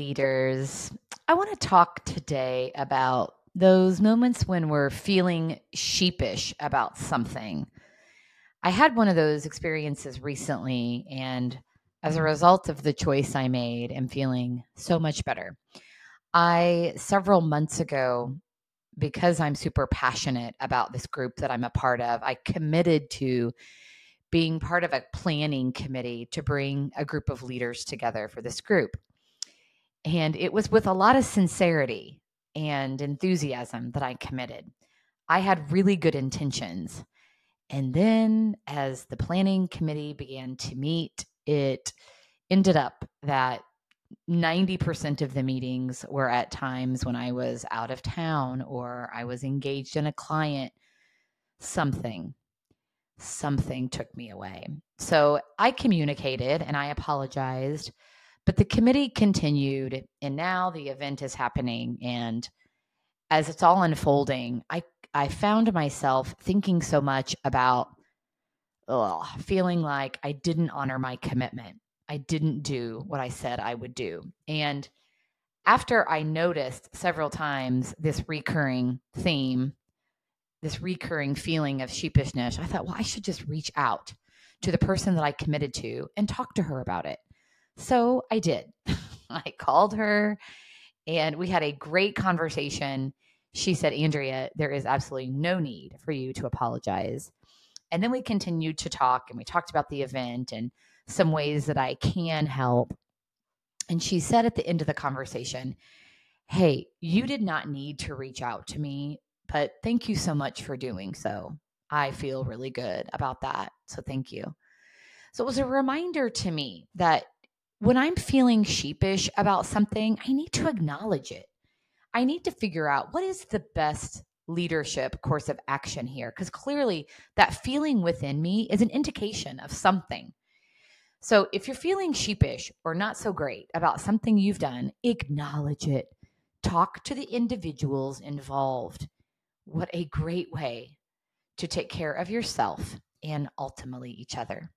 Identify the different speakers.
Speaker 1: leaders. I want to talk today about those moments when we're feeling sheepish about something. I had one of those experiences recently, and as a result of the choice I made, I'm feeling so much better. I, several months ago, because I'm super passionate about this group that I'm a part of, I committed to being part of a planning committee to bring a group of leaders together for this group. And it was with a lot of sincerity and enthusiasm that I committed. I had really good intentions. And then as the planning committee began to meet, it ended up that 90% of the meetings were at times when I was out of town or I was engaged in a client, something, something took me away. So I communicated and I apologized, but the committee continued. And now the event is happening. And as it's all unfolding, I, I found myself thinking so much about ugh, feeling like I didn't honor my commitment I didn't do what I said I would do. And after I noticed several times this recurring theme, this recurring feeling of sheepishness, I thought, well, I should just reach out to the person that I committed to and talk to her about it. So I did. I called her and we had a great conversation. She said, Andrea, there is absolutely no need for you to apologize. And then we continued to talk and we talked about the event and some ways that I can help. And she said at the end of the conversation, Hey, you did not need to reach out to me, but thank you so much for doing so. I feel really good about that. So thank you. So it was a reminder to me that when I'm feeling sheepish about something, I need to acknowledge it. I need to figure out what is the best leadership course of action here because clearly that feeling within me is an indication of something so if you're feeling sheepish or not so great about something you've done, acknowledge it. Talk to the individuals involved. What a great way to take care of yourself and ultimately each other.